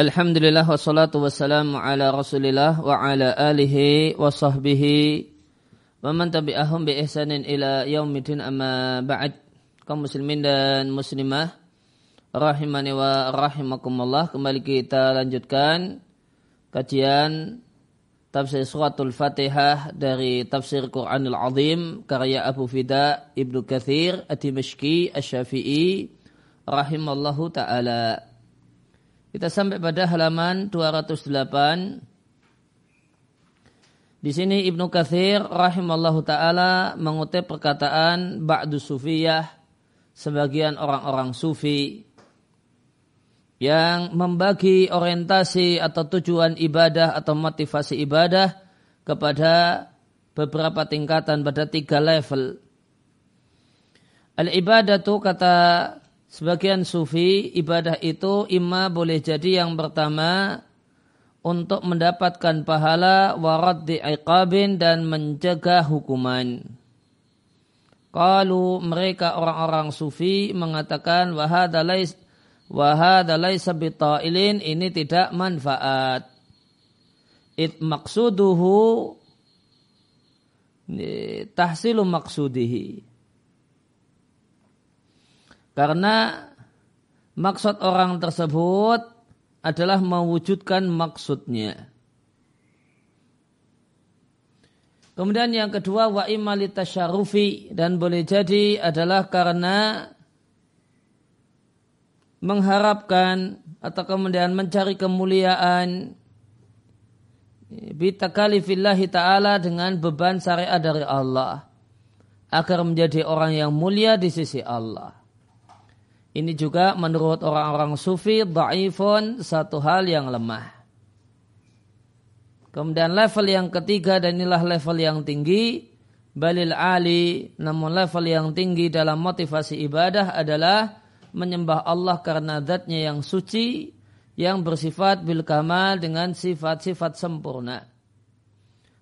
Alhamdulillah wassalatu wassalamu ala rasulillah wa ala alihi wa sahbihi wa man tabi'ahum bi ihsanin ila yaumidin amma ba'd. Kaum muslimin dan muslimah rahimani wa rahimakumullah kembali kita lanjutkan kajian tafsir suratul fatihah dari tafsir Quranul Azim karya Abu Fida Ibnu Kathir Ad-Dimashqi Asy-Syafi'i rahimallahu taala kita sampai pada halaman 208. Di sini Ibnu Katsir rahimallahu taala mengutip perkataan ba'du sufiyah sebagian orang-orang sufi yang membagi orientasi atau tujuan ibadah atau motivasi ibadah kepada beberapa tingkatan pada tiga level. Al-ibadatu kata Sebagian sufi ibadah itu imma boleh jadi yang pertama untuk mendapatkan pahala warad di iqabin dan mencegah hukuman. Kalau mereka orang-orang sufi mengatakan wahada lais wahada laisa bita'ilin ini tidak manfaat. It maksuduhu tahsilu maksudihi karena maksud orang tersebut adalah mewujudkan maksudnya. Kemudian yang kedua wa imalita syarufi dan boleh jadi adalah karena mengharapkan atau kemudian mencari kemuliaan bitakalifillahi ta'ala dengan beban syariat dari Allah agar menjadi orang yang mulia di sisi Allah. Ini juga menurut orang-orang sufi da'ifun satu hal yang lemah. Kemudian level yang ketiga dan inilah level yang tinggi balil ali namun level yang tinggi dalam motivasi ibadah adalah menyembah Allah karena zatnya yang suci yang bersifat bil kamal dengan sifat-sifat sempurna.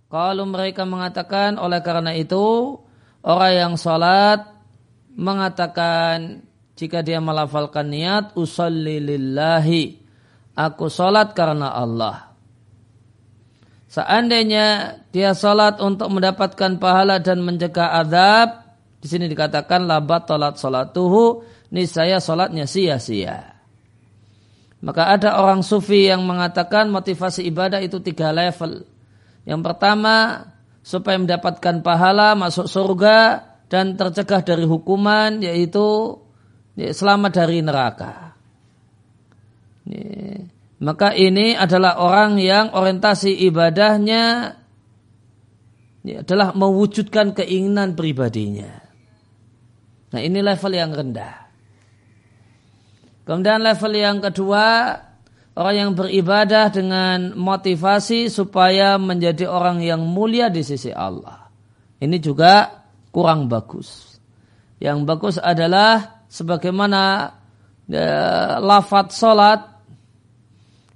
Kalau mereka mengatakan oleh karena itu orang yang salat mengatakan jika dia melafalkan niat usalli lillahi. Aku salat karena Allah. Seandainya dia salat untuk mendapatkan pahala dan mencegah adab di sini dikatakan labat salat salatuhu. Niscaya salatnya sia-sia. Maka ada orang sufi yang mengatakan motivasi ibadah itu tiga level. Yang pertama supaya mendapatkan pahala masuk surga dan tercegah dari hukuman yaitu ya, selamat dari neraka. Maka ini adalah orang yang orientasi ibadahnya ya, adalah mewujudkan keinginan pribadinya. Nah ini level yang rendah. Kemudian level yang kedua, orang yang beribadah dengan motivasi supaya menjadi orang yang mulia di sisi Allah. Ini juga kurang bagus. Yang bagus adalah sebagaimana ya, lafat salat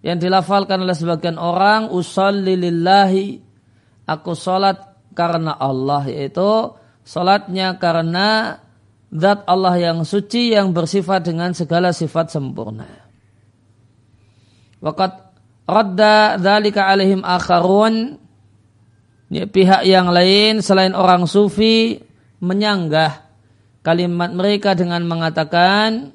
yang dilafalkan oleh sebagian orang usalli lillahi aku salat karena Allah yaitu salatnya karena zat Allah yang suci yang bersifat dengan segala sifat sempurna. Waqat radda dzalika alaihim akharun ya, pihak yang lain selain orang sufi menyanggah kalimat mereka dengan mengatakan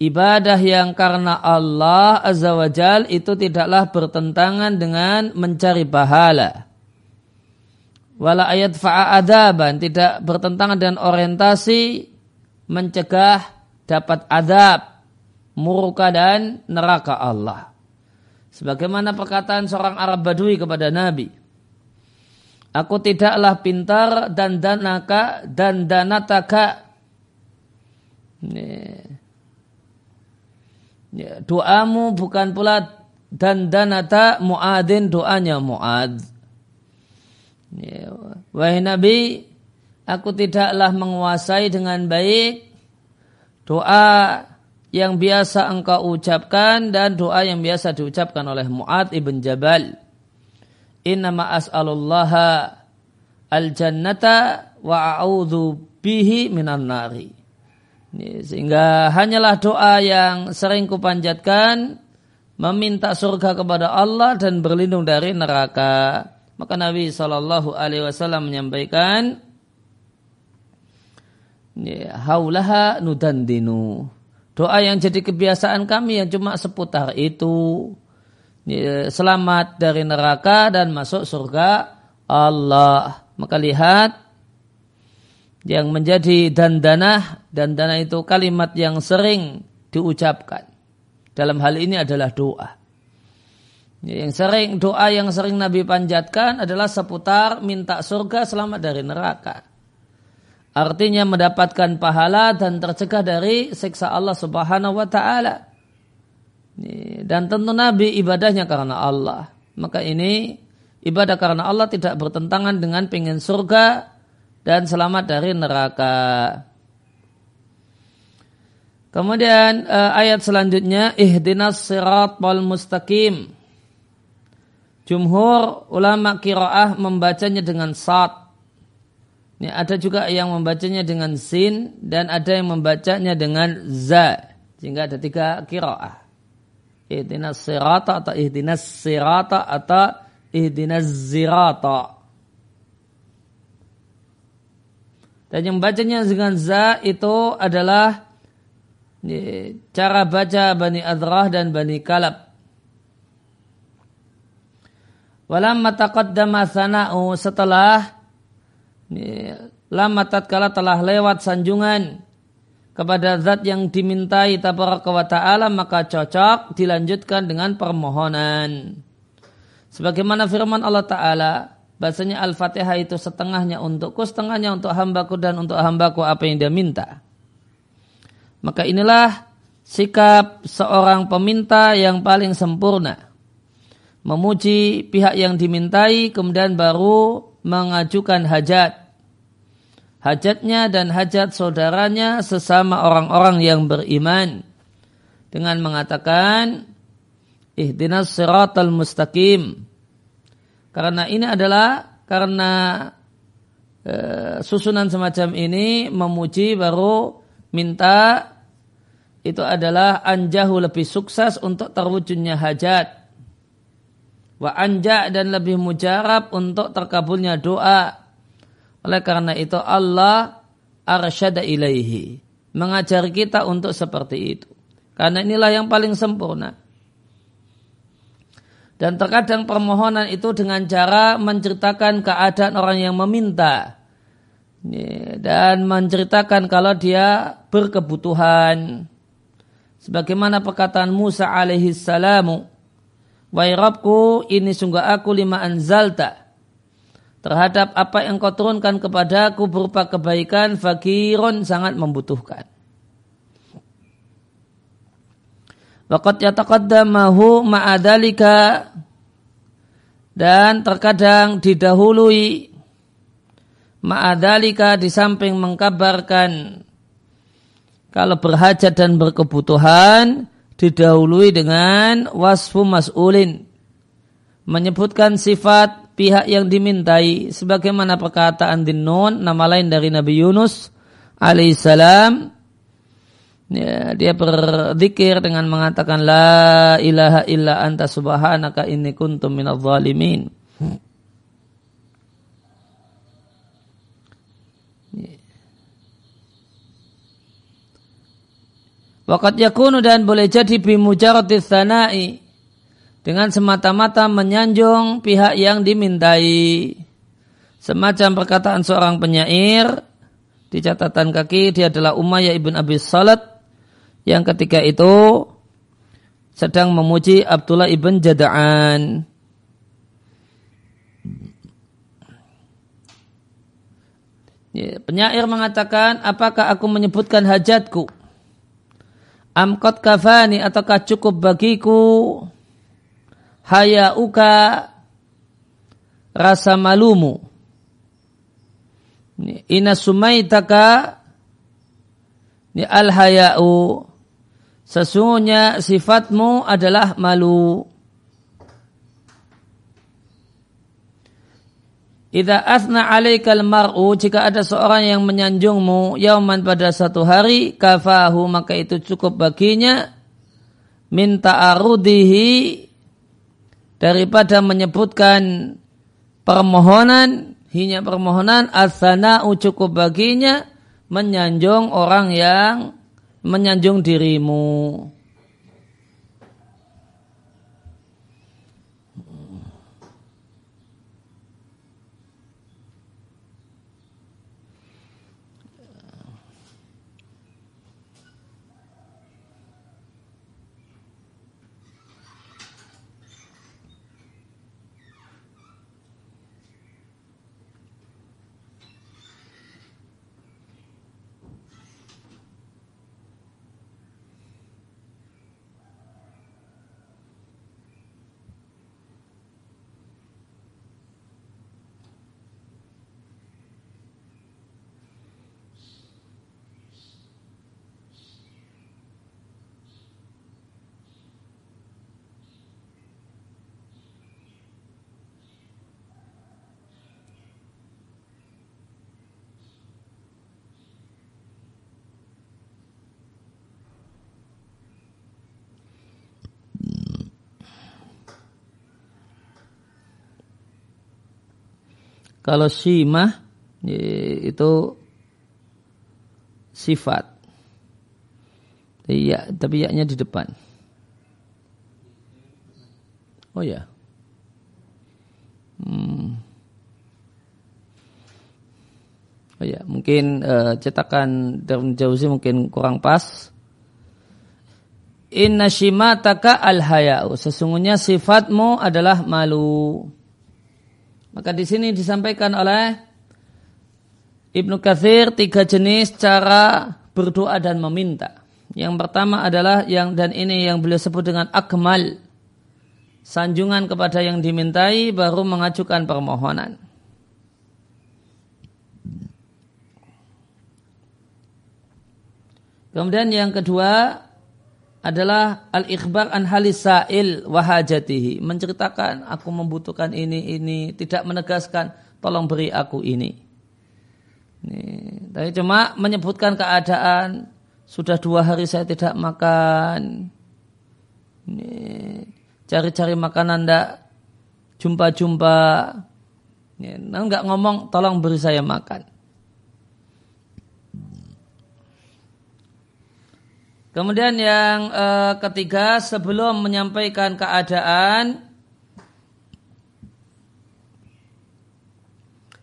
ibadah yang karena Allah Azza wa Jal itu tidaklah bertentangan dengan mencari pahala. Wala ayat fa'adaban tidak bertentangan dengan orientasi mencegah dapat adab, murka dan neraka Allah. Sebagaimana perkataan seorang Arab Badui kepada Nabi. Aku tidaklah pintar dan danaka dan danataka. Ya, doamu bukan pula dan danata muadin doanya muad. Ya, wahai Nabi, aku tidaklah menguasai dengan baik doa yang biasa engkau ucapkan dan doa yang biasa diucapkan oleh Muad ibn Jabal. Innama as'alullaha al-jannata wa a'udhu bihi minan nari. Sehingga hanyalah doa yang sering kupanjatkan meminta surga kepada Allah dan berlindung dari neraka. Maka Nabi Shallallahu Alaihi Wasallam menyampaikan, haulaha nudandinu. Doa yang jadi kebiasaan kami yang cuma seputar itu. Selamat dari neraka dan masuk surga Allah. Maka lihat yang menjadi dandanah dandanah itu kalimat yang sering diucapkan. Dalam hal ini adalah doa. Yang sering doa yang sering Nabi panjatkan adalah seputar minta surga selamat dari neraka. Artinya mendapatkan pahala dan tercegah dari siksa Allah Subhanahu wa taala dan tentu Nabi ibadahnya karena Allah maka ini ibadah karena Allah tidak bertentangan dengan pengen surga dan selamat dari neraka. Kemudian uh, ayat selanjutnya ihdinas siratal mustaqim. Jumhur ulama kiraah membacanya dengan sad. Ini ada juga yang membacanya dengan sin dan ada yang membacanya dengan za. Sehingga ada tiga kiraah. Ihdinas sirata atau ihdinas sirata atau ihdinas zirata. Dan yang bacanya dengan za itu adalah cara baca Bani Adrah dan Bani Kalab. Walamma taqaddama sana'u setelah lama tatkala telah lewat sanjungan kepada zat yang dimintai tabaraka wa ta'ala maka cocok dilanjutkan dengan permohonan. Sebagaimana firman Allah Ta'ala, Bahasanya Al-Fatihah itu setengahnya untukku, setengahnya untuk hambaku dan untuk hambaku apa yang dia minta. Maka inilah sikap seorang peminta yang paling sempurna. Memuji pihak yang dimintai kemudian baru mengajukan hajat. Hajatnya dan hajat saudaranya sesama orang-orang yang beriman. Dengan mengatakan, Ihdinas siratal mustaqim karena ini adalah karena e, susunan semacam ini memuji baru minta itu adalah anjahu lebih sukses untuk terwujudnya hajat. Wa anja dan lebih mujarab untuk terkabulnya doa. Oleh karena itu Allah arsyada ilaihi. Mengajari kita untuk seperti itu. Karena inilah yang paling sempurna. Dan terkadang permohonan itu dengan cara menceritakan keadaan orang yang meminta. Dan menceritakan kalau dia berkebutuhan. Sebagaimana perkataan Musa alaihi salamu. Wahai Rabku, ini sungguh aku lima anzalta. Terhadap apa yang kau turunkan kepadaku berupa kebaikan, fakirun sangat membutuhkan. Waqad yataqaddamahu ma'adalika dan terkadang didahului ma'adalika di samping mengkabarkan kalau berhajat dan berkebutuhan didahului dengan wasfu mas'ulin menyebutkan sifat pihak yang dimintai sebagaimana perkataan Dinun nama lain dari Nabi Yunus alaihissalam ya, dia berzikir dengan mengatakan la ilaha illa anta subhanaka inni kuntum minadh zalimin. Wakat yakunu dan boleh jadi bimujarotis sanai dengan semata-mata menyanjung pihak yang dimintai. Semacam perkataan seorang penyair di catatan kaki dia adalah Umayyah ibn Abi Salat yang ketika itu sedang memuji Abdullah ibn Jada'an. Ya, penyair mengatakan, apakah aku menyebutkan hajatku? Amkot kafani ataukah cukup bagiku hayauka rasa malumu. Ina sumaitaka ni al hayau sesungguhnya sifatmu adalah malu. Idza asna alaikal mar'u jika ada seorang yang menyanjungmu yauman pada satu hari kafahu maka itu cukup baginya minta arudihi daripada menyebutkan permohonan hanya permohonan asana cukup baginya menyanjung orang yang menyanjung dirimu. Kalau simah itu sifat. Iya, tapi yaknya di depan. Oh ya. Hmm. Oh ya, mungkin uh, cetakan daun Jauzi mungkin kurang pas. Inna shimataka al-haya'u. Sesungguhnya sifatmu adalah malu. Maka di sini disampaikan oleh Ibnu Katsir tiga jenis cara berdoa dan meminta. Yang pertama adalah yang dan ini yang beliau sebut dengan akmal. Sanjungan kepada yang dimintai baru mengajukan permohonan. Kemudian yang kedua adalah al-ikhbar an halis sa'il wahajatihi. Menceritakan aku membutuhkan ini, ini. Tidak menegaskan tolong beri aku ini. ini. Tapi cuma menyebutkan keadaan sudah dua hari saya tidak makan. Cari-cari makanan ndak jumpa-jumpa. Nah, nggak ngomong tolong beri saya makan. Kemudian yang e, ketiga sebelum menyampaikan keadaan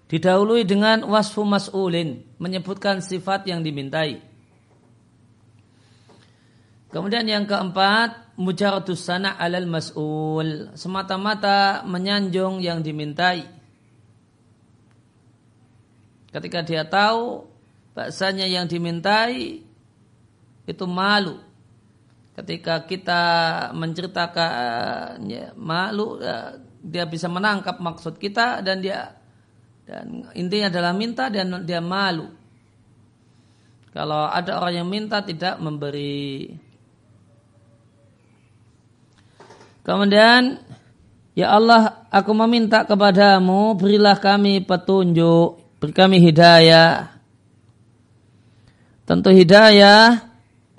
didahului dengan wasfu mas'ulin menyebutkan sifat yang dimintai. Kemudian yang keempat mujaradus sana alal mas'ul semata-mata menyanjung yang dimintai. Ketika dia tahu bahasanya yang dimintai itu malu. Ketika kita menceritakan ya, malu ya, dia bisa menangkap maksud kita dan dia dan intinya adalah minta dan dia malu. Kalau ada orang yang minta tidak memberi. Kemudian ya Allah aku meminta kepadamu berilah kami petunjuk beri kami hidayah. Tentu hidayah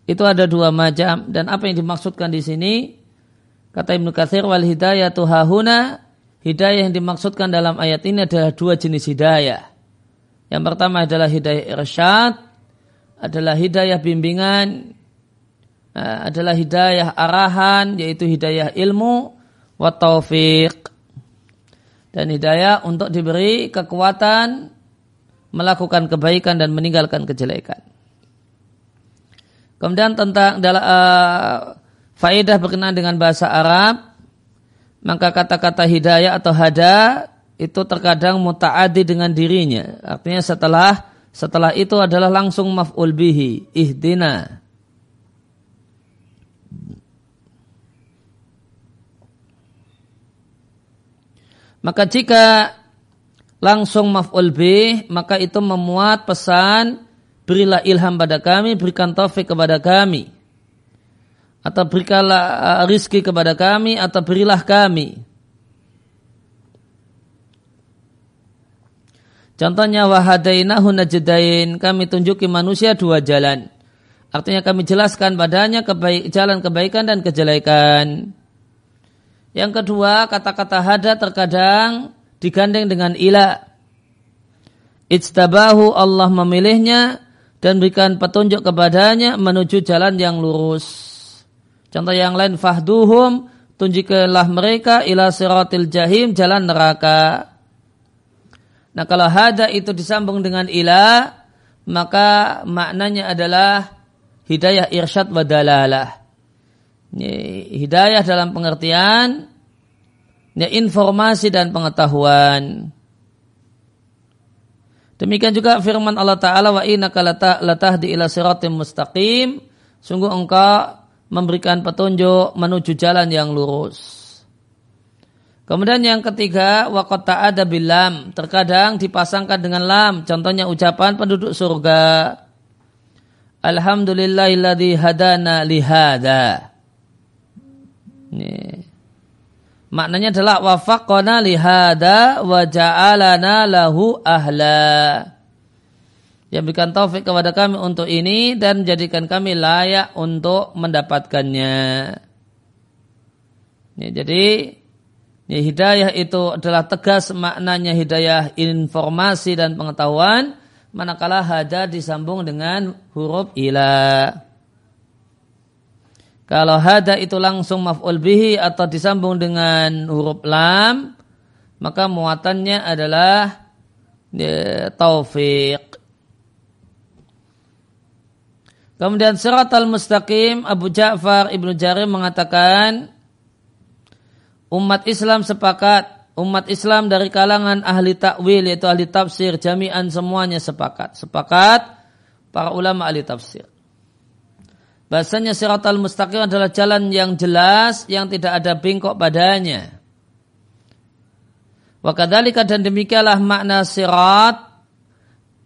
itu ada dua macam dan apa yang dimaksudkan di sini kata Ibnu Katsir wal hidayah hahuna hidayah yang dimaksudkan dalam ayat ini adalah dua jenis hidayah. Yang pertama adalah hidayah irsyad, adalah hidayah bimbingan, eh, adalah hidayah arahan yaitu hidayah ilmu wa taufiq dan hidayah untuk diberi kekuatan melakukan kebaikan dan meninggalkan kejelekan. Kemudian tentang uh, faedah berkenaan dengan bahasa Arab, maka kata-kata hidayah atau hada itu terkadang mutaadi dengan dirinya. Artinya setelah setelah itu adalah langsung maf'ul bihi, ihdina. Maka jika langsung maf'ul bih, maka itu memuat pesan berilah ilham pada kami, berikan taufik kepada kami. Atau berikanlah uh, rizki kepada kami, atau berilah kami. Contohnya wahadainahu najdain, kami tunjuki manusia dua jalan. Artinya kami jelaskan padanya kebaik, jalan kebaikan dan kejelekan. Yang kedua, kata-kata hada terkadang digandeng dengan ila. Ijtabahu Allah memilihnya dan berikan petunjuk kepadanya menuju jalan yang lurus. Contoh yang lain fahduhum tunjukkanlah mereka ila siratil jahim jalan neraka. Nah kalau hada itu disambung dengan ila, maka maknanya adalah hidayah irsyad wa dalalah. Hidayah dalam pengertian ya, informasi dan pengetahuan. Demikian juga firman Allah Ta'ala wa innaka latahdi ila siratim mustaqim. Sungguh engkau memberikan petunjuk menuju jalan yang lurus. Kemudian yang ketiga, wakota ada bilam. Terkadang dipasangkan dengan lam. Contohnya ucapan penduduk surga. Alhamdulillahilladzi hadana lihada. Ini. Maknanya adalah wafaqona lihada wa ja'alana lahu ahla. Yang berikan taufik kepada kami untuk ini dan menjadikan kami layak untuk mendapatkannya. Ya, jadi Ya, hidayah itu adalah tegas maknanya hidayah informasi dan pengetahuan, manakala hada disambung dengan huruf ila. Kalau hada itu langsung maf'ul bihi atau disambung dengan huruf lam, maka muatannya adalah ya, taufik. Kemudian surat al-mustaqim Abu Ja'far Ibnu Jarir mengatakan umat Islam sepakat, umat Islam dari kalangan ahli takwil yaitu ahli tafsir, jami'an semuanya sepakat. Sepakat para ulama ahli tafsir. Bahasanya siratal mustaqim adalah jalan yang jelas yang tidak ada bengkok padanya. Wakadhalika dan demikianlah makna sirat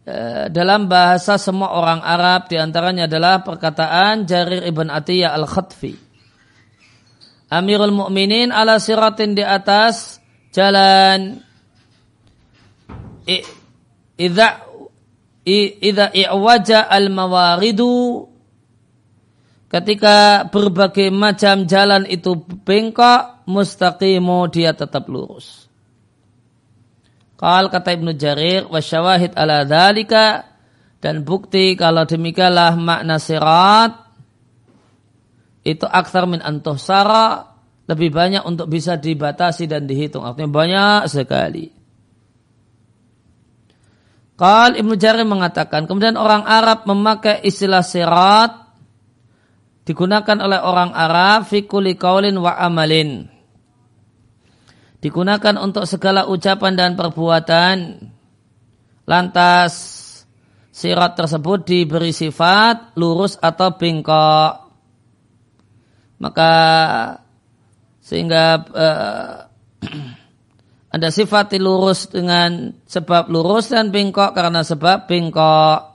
eh, dalam bahasa semua orang Arab di antaranya adalah perkataan Jarir ibn Atiyah al-Khatfi. Amirul Mukminin ala siratin di atas jalan idza idza i'waja al mawaridu ketika berbagai macam jalan itu bengkok mustaqimu dia tetap lurus. Qal kata Ibnu Jarir wa syawahid ala dhalika dan bukti kalau demikianlah makna sirat itu aksar min sara lebih banyak untuk bisa dibatasi dan dihitung. Artinya banyak sekali. Qal Ibnu Jarir mengatakan, kemudian orang Arab memakai istilah sirat digunakan oleh orang Arab fi kulli qaulin wa amalin. Digunakan untuk segala ucapan dan perbuatan. Lantas sirat tersebut diberi sifat lurus atau bengkok maka sehingga uh, ada sifat lurus dengan sebab lurus dan bengkok karena sebab bengkok.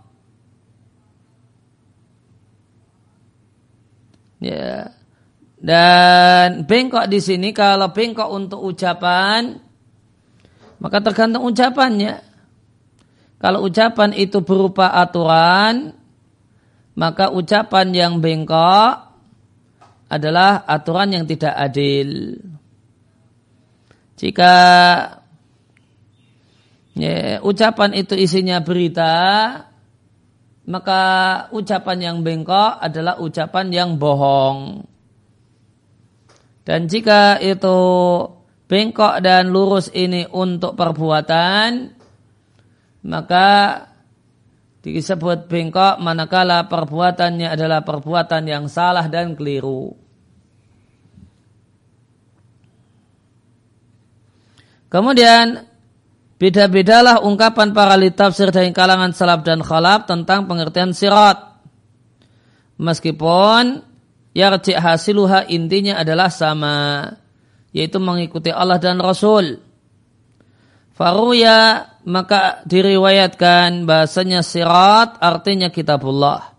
Ya. Dan bengkok di sini kalau bengkok untuk ucapan maka tergantung ucapannya. Kalau ucapan itu berupa aturan, maka ucapan yang bengkok adalah aturan yang tidak adil. Jika ya, ucapan itu isinya berita, maka ucapan yang bengkok adalah ucapan yang bohong. Dan jika itu bengkok dan lurus ini untuk perbuatan, maka disebut bengkok manakala perbuatannya adalah perbuatan yang salah dan keliru. Kemudian beda-bedalah ungkapan para litafsir dari kalangan salaf dan khalaf tentang pengertian sirat. Meskipun yarji hasiluha intinya adalah sama, yaitu mengikuti Allah dan Rasul. Faruya maka diriwayatkan bahasanya sirat artinya kitabullah.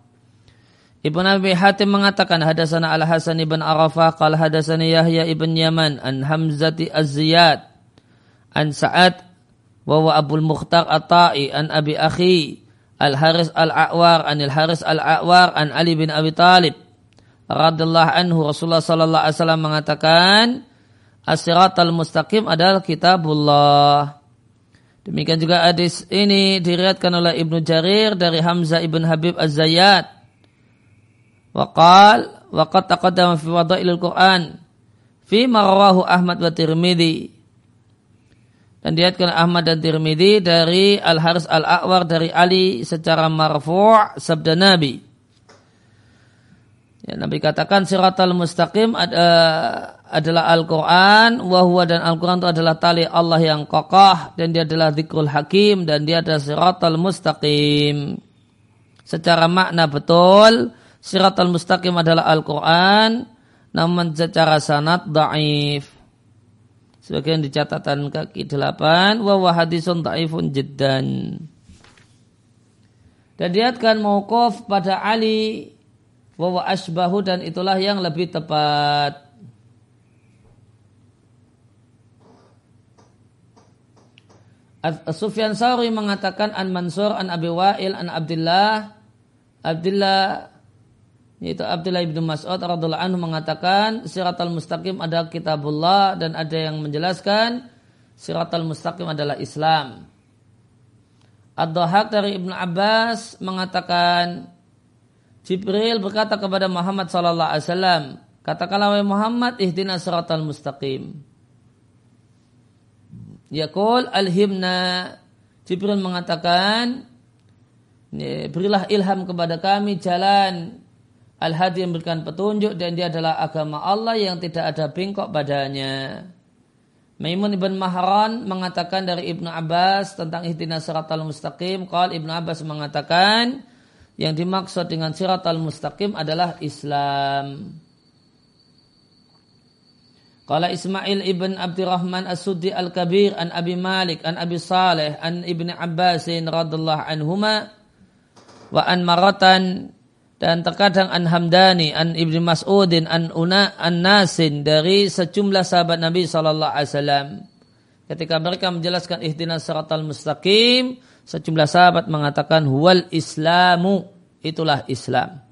Ibn Abi Hatim mengatakan hadasana Al Hasan ibn Arafah qala hadasani Yahya ibn Yaman an Hamzati Az-Ziyad an Sa'ad wa wa Abul Mukhtar At-Ta'i an Abi Akhi Al Haris Al A'war an Al Haris Al A'war an Ali bin Abi Talib radhiyallahu anhu Rasulullah sallallahu alaihi wasallam mengatakan as-siratal mustaqim adalah kitabullah. Demikian juga hadis ini diriatkan oleh Ibnu Jarir dari Hamzah ibn Habib Az-Zayyad. Waqal waqad taqaddama fi wadailil Quran fi marwahu Ahmad wa Tirmidzi. Dan diriatkan Ahmad dan Tirmidzi dari Al-Haris Al-A'war dari Ali secara marfu' sabda Nabi. Ya, Nabi katakan siratal mustaqim ad, uh, adalah Al-Quran, wahwa dan Al-Quran itu adalah tali Allah yang kokoh, dan dia adalah zikrul hakim, dan dia adalah siratal mustaqim. Secara makna betul, siratal mustaqim adalah Al-Quran, namun secara sanat da'if. Sebagian di catatan kaki delapan, wahwa hadisun da'ifun jiddan. Dan diatkan mauquf pada Ali wa asbahu dan itulah yang lebih tepat. Sufyan Sauri mengatakan an Mansur an Abi Wa'il an Abdullah Abdullah yaitu Abdullah bin Mas'ud radhiallahu anhu mengatakan siratal mustaqim adalah kitabullah dan ada yang menjelaskan siratal mustaqim adalah Islam. Ad-Dhahak dari Ibnu Abbas mengatakan Jibril berkata kepada Muhammad sallallahu alaihi wasallam, katakanlah wahai Muhammad ihdinas siratal mustaqim. Yaqul alhimna Jibril mengatakan berilah ilham kepada kami jalan Al-Hadi memberikan petunjuk dan dia adalah agama Allah yang tidak ada bengkok padanya. Maimun ibn Mahran mengatakan dari Ibnu Abbas tentang ihdinas siratal mustaqim. Qal Ibnu Abbas mengatakan yang dimaksud dengan sirat al-mustaqim adalah Islam. Qala Ismail ibn Abdurrahman As-Suddi Al-Kabir an Abi Malik an Abi Saleh an Ibni Abbasin radallahu anhuma wa an maratan dan terkadang an Hamdani an Ibni Mas'udin an Una an Nasin dari sejumlah sahabat Nabi sallallahu alaihi wasallam ketika mereka menjelaskan ihdinas siratal mustaqim Sejumlah sahabat mengatakan huwal islamu itulah Islam.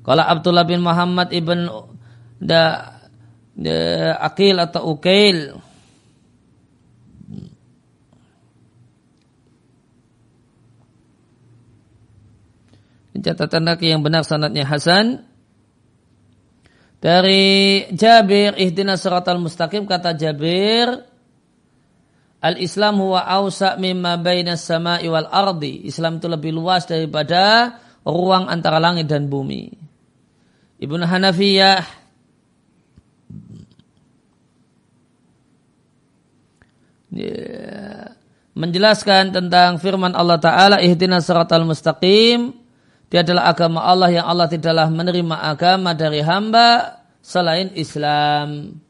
Kalau Abdullah bin Muhammad ibn da, da Akil atau Ukail catatan kaki yang benar sanatnya Hasan dari Jabir ihdinas siratal mustaqim kata Jabir Al-Islam huwa awsa mimma bainas sama'i wal ardi. Islam itu lebih luas daripada ruang antara langit dan bumi. Ibnu Hanafiyah ya, menjelaskan tentang firman Allah Ta'ala ihdinas siratal mustaqim dia adalah agama Allah yang Allah tidaklah menerima agama dari hamba selain Islam.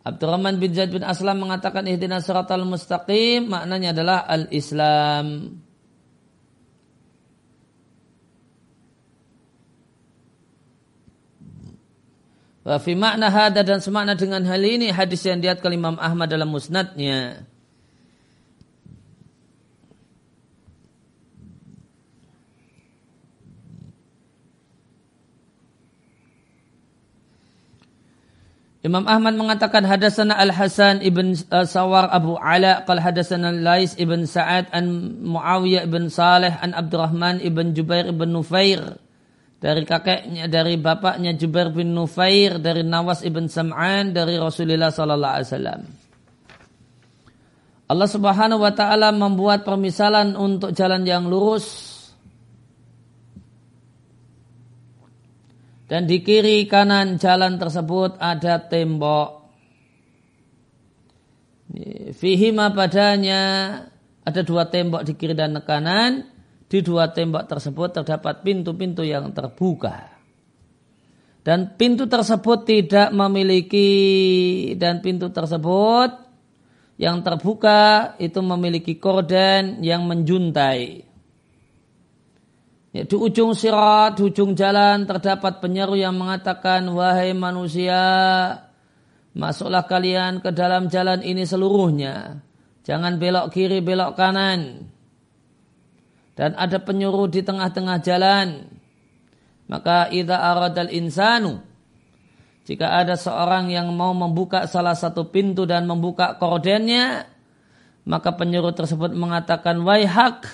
Abdurrahman bin Zaid bin Aslam mengatakan ihdinas siratal mustaqim maknanya adalah al-Islam. Wa fi makna hada dan semakna dengan hal ini hadis yang diat Imam Ahmad dalam musnadnya. Imam Ahmad mengatakan hadasana Al-Hasan ibn uh, Sawar Abu Ala qal hadasana Lais ibn Sa'ad an Muawiyah ibn Saleh an Abdurrahman ibn Jubair ibn Nufair dari kakeknya dari bapaknya Jubair bin Nufair dari Nawas ibn Sam'an dari Rasulullah sallallahu alaihi wasallam. Allah Subhanahu wa taala membuat permisalan untuk jalan yang lurus Dan di kiri kanan jalan tersebut ada tembok. Fihima padanya ada dua tembok di kiri dan kanan. Di dua tembok tersebut terdapat pintu-pintu yang terbuka. Dan pintu tersebut tidak memiliki dan pintu tersebut yang terbuka itu memiliki korden yang menjuntai. Ya, di ujung sirat, di ujung jalan terdapat penyeru yang mengatakan, Wahai manusia, masuklah kalian ke dalam jalan ini seluruhnya. Jangan belok kiri, belok kanan. Dan ada penyuruh di tengah-tengah jalan. Maka idza aradal insanu jika ada seorang yang mau membuka salah satu pintu dan membuka kordennya, maka penyuruh tersebut mengatakan, Waihak,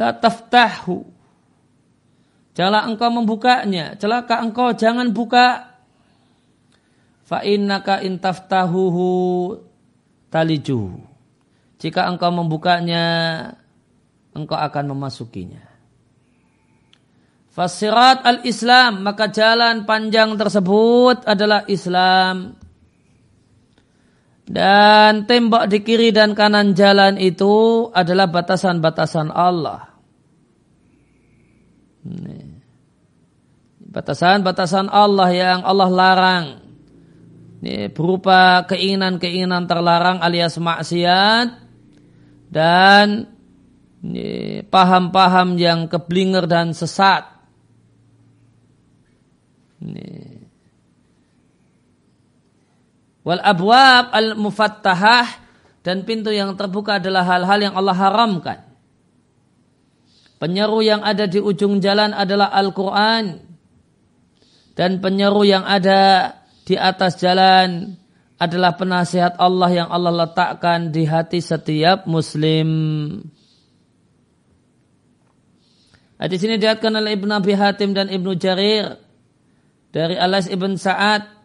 la taftahu. Janganlah engkau membukanya. Celaka engkau jangan buka. Fa innaka taliju. Jika engkau membukanya, engkau akan memasukinya. Fasirat al-Islam, maka jalan panjang tersebut adalah Islam. Dan tembok di kiri dan kanan jalan itu adalah batasan-batasan Allah. Batasan-batasan Allah yang Allah larang. Ini berupa keinginan-keinginan terlarang alias maksiat dan paham-paham yang keblinger dan sesat. Wal abwab al mufattahah dan pintu yang terbuka adalah hal-hal yang Allah haramkan. Penyeru yang ada di ujung jalan adalah Al-Quran. Dan penyeru yang ada di atas jalan adalah penasihat Allah yang Allah letakkan di hati setiap muslim. Hadis ini diatkan oleh Ibn Abi Hatim dan Ibnu Jarir dari Alas Ibn Sa'ad.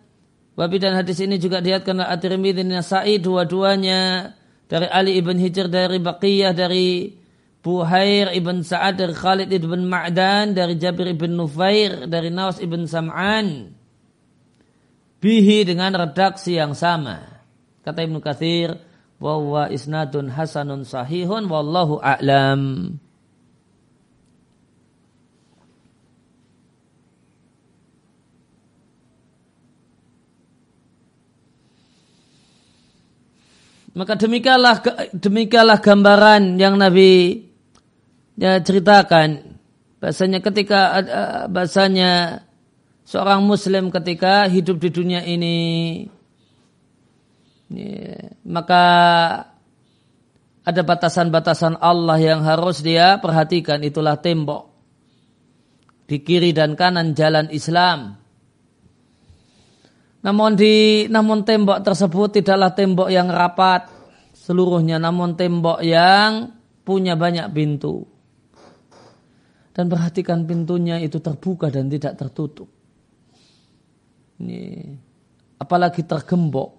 Wabi dan hadis ini juga diatkan oleh At-Tirmidzi Nasai dua-duanya dari Ali Ibn Hijr dari Baqiyah dari Buhair ibn Sa'ad dari Khalid ibn Ma'dan dari Jabir ibn Nufair dari Nawas ibn Sam'an. Bihi dengan redaksi yang sama. Kata Ibnu Kathir wa isnadun hasanun sahihun wallahu a'lam. Maka demikianlah demikianlah gambaran yang Nabi ya, ceritakan bahasanya ketika bahasanya seorang muslim ketika hidup di dunia ini ya, maka ada batasan-batasan Allah yang harus dia perhatikan. Itulah tembok di kiri dan kanan jalan Islam. Namun di namun tembok tersebut tidaklah tembok yang rapat seluruhnya. Namun tembok yang punya banyak pintu dan perhatikan pintunya itu terbuka dan tidak tertutup. Ini apalagi tergembok.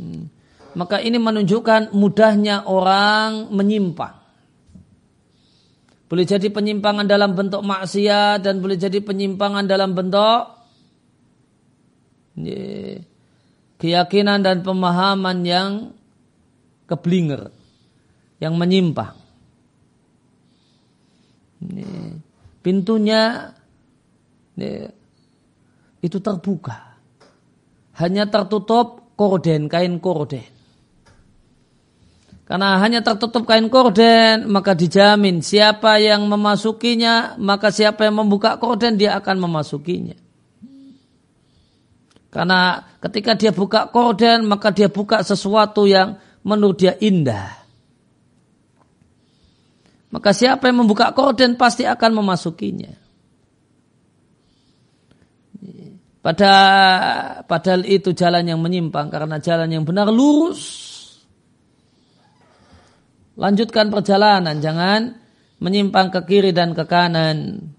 Hmm. Maka ini menunjukkan mudahnya orang menyimpang. Boleh jadi penyimpangan dalam bentuk maksiat dan boleh jadi penyimpangan dalam bentuk keyakinan dan pemahaman yang keblinger, yang menyimpang. Ini, pintunya itu terbuka. Hanya tertutup korden, kain korden. Karena hanya tertutup kain korden, maka dijamin siapa yang memasukinya, maka siapa yang membuka korden, dia akan memasukinya. Karena ketika dia buka korden, maka dia buka sesuatu yang menurut dia indah. Maka siapa yang membuka korden pasti akan memasukinya. Pada, padahal itu jalan yang menyimpang karena jalan yang benar lurus. Lanjutkan perjalanan, jangan menyimpang ke kiri dan ke kanan.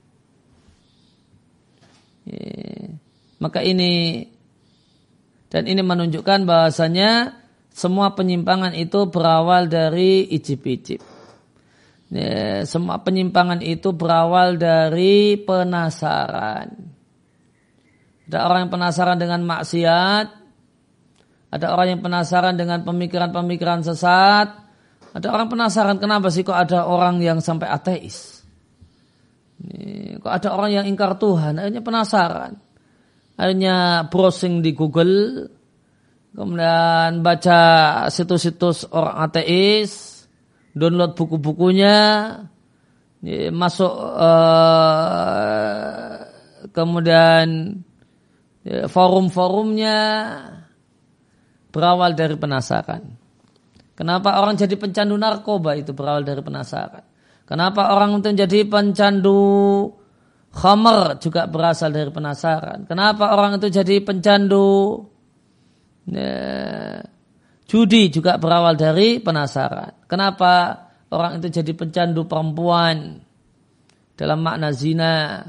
Maka ini dan ini menunjukkan bahasanya semua penyimpangan itu berawal dari icip-icip. Ya, semua penyimpangan itu berawal dari penasaran. Ada orang yang penasaran dengan maksiat, ada orang yang penasaran dengan pemikiran-pemikiran sesat, ada orang penasaran kenapa sih kok ada orang yang sampai ateis. Kok ada orang yang ingkar Tuhan, akhirnya penasaran. Akhirnya browsing di Google, kemudian baca situs-situs orang ateis, download buku-bukunya, masuk uh, kemudian ya, forum-forumnya berawal dari penasaran. Kenapa orang jadi pencandu narkoba itu berawal dari penasaran. Kenapa orang itu jadi pencandu khamar juga berasal dari penasaran. Kenapa orang itu jadi pencandu ya, judi juga berawal dari penasaran. Kenapa orang itu jadi pencandu perempuan dalam makna zina?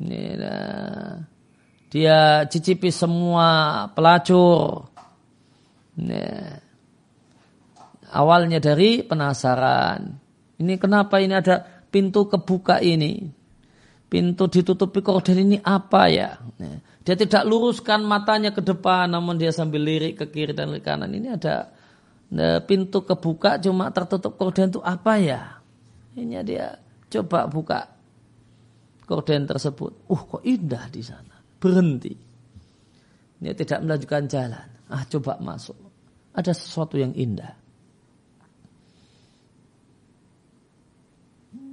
Ya, dia cicipi semua pelacur. Ya awalnya dari penasaran. Ini kenapa ini ada pintu kebuka ini? Pintu ditutupi korden ini apa ya? Dia tidak luruskan matanya ke depan, namun dia sambil lirik ke kiri dan ke kanan. Ini ada pintu kebuka cuma tertutup korden itu apa ya? Ini dia coba buka korden tersebut. Uh kok indah di sana. Berhenti. Dia tidak melanjutkan jalan. Ah coba masuk. Ada sesuatu yang indah.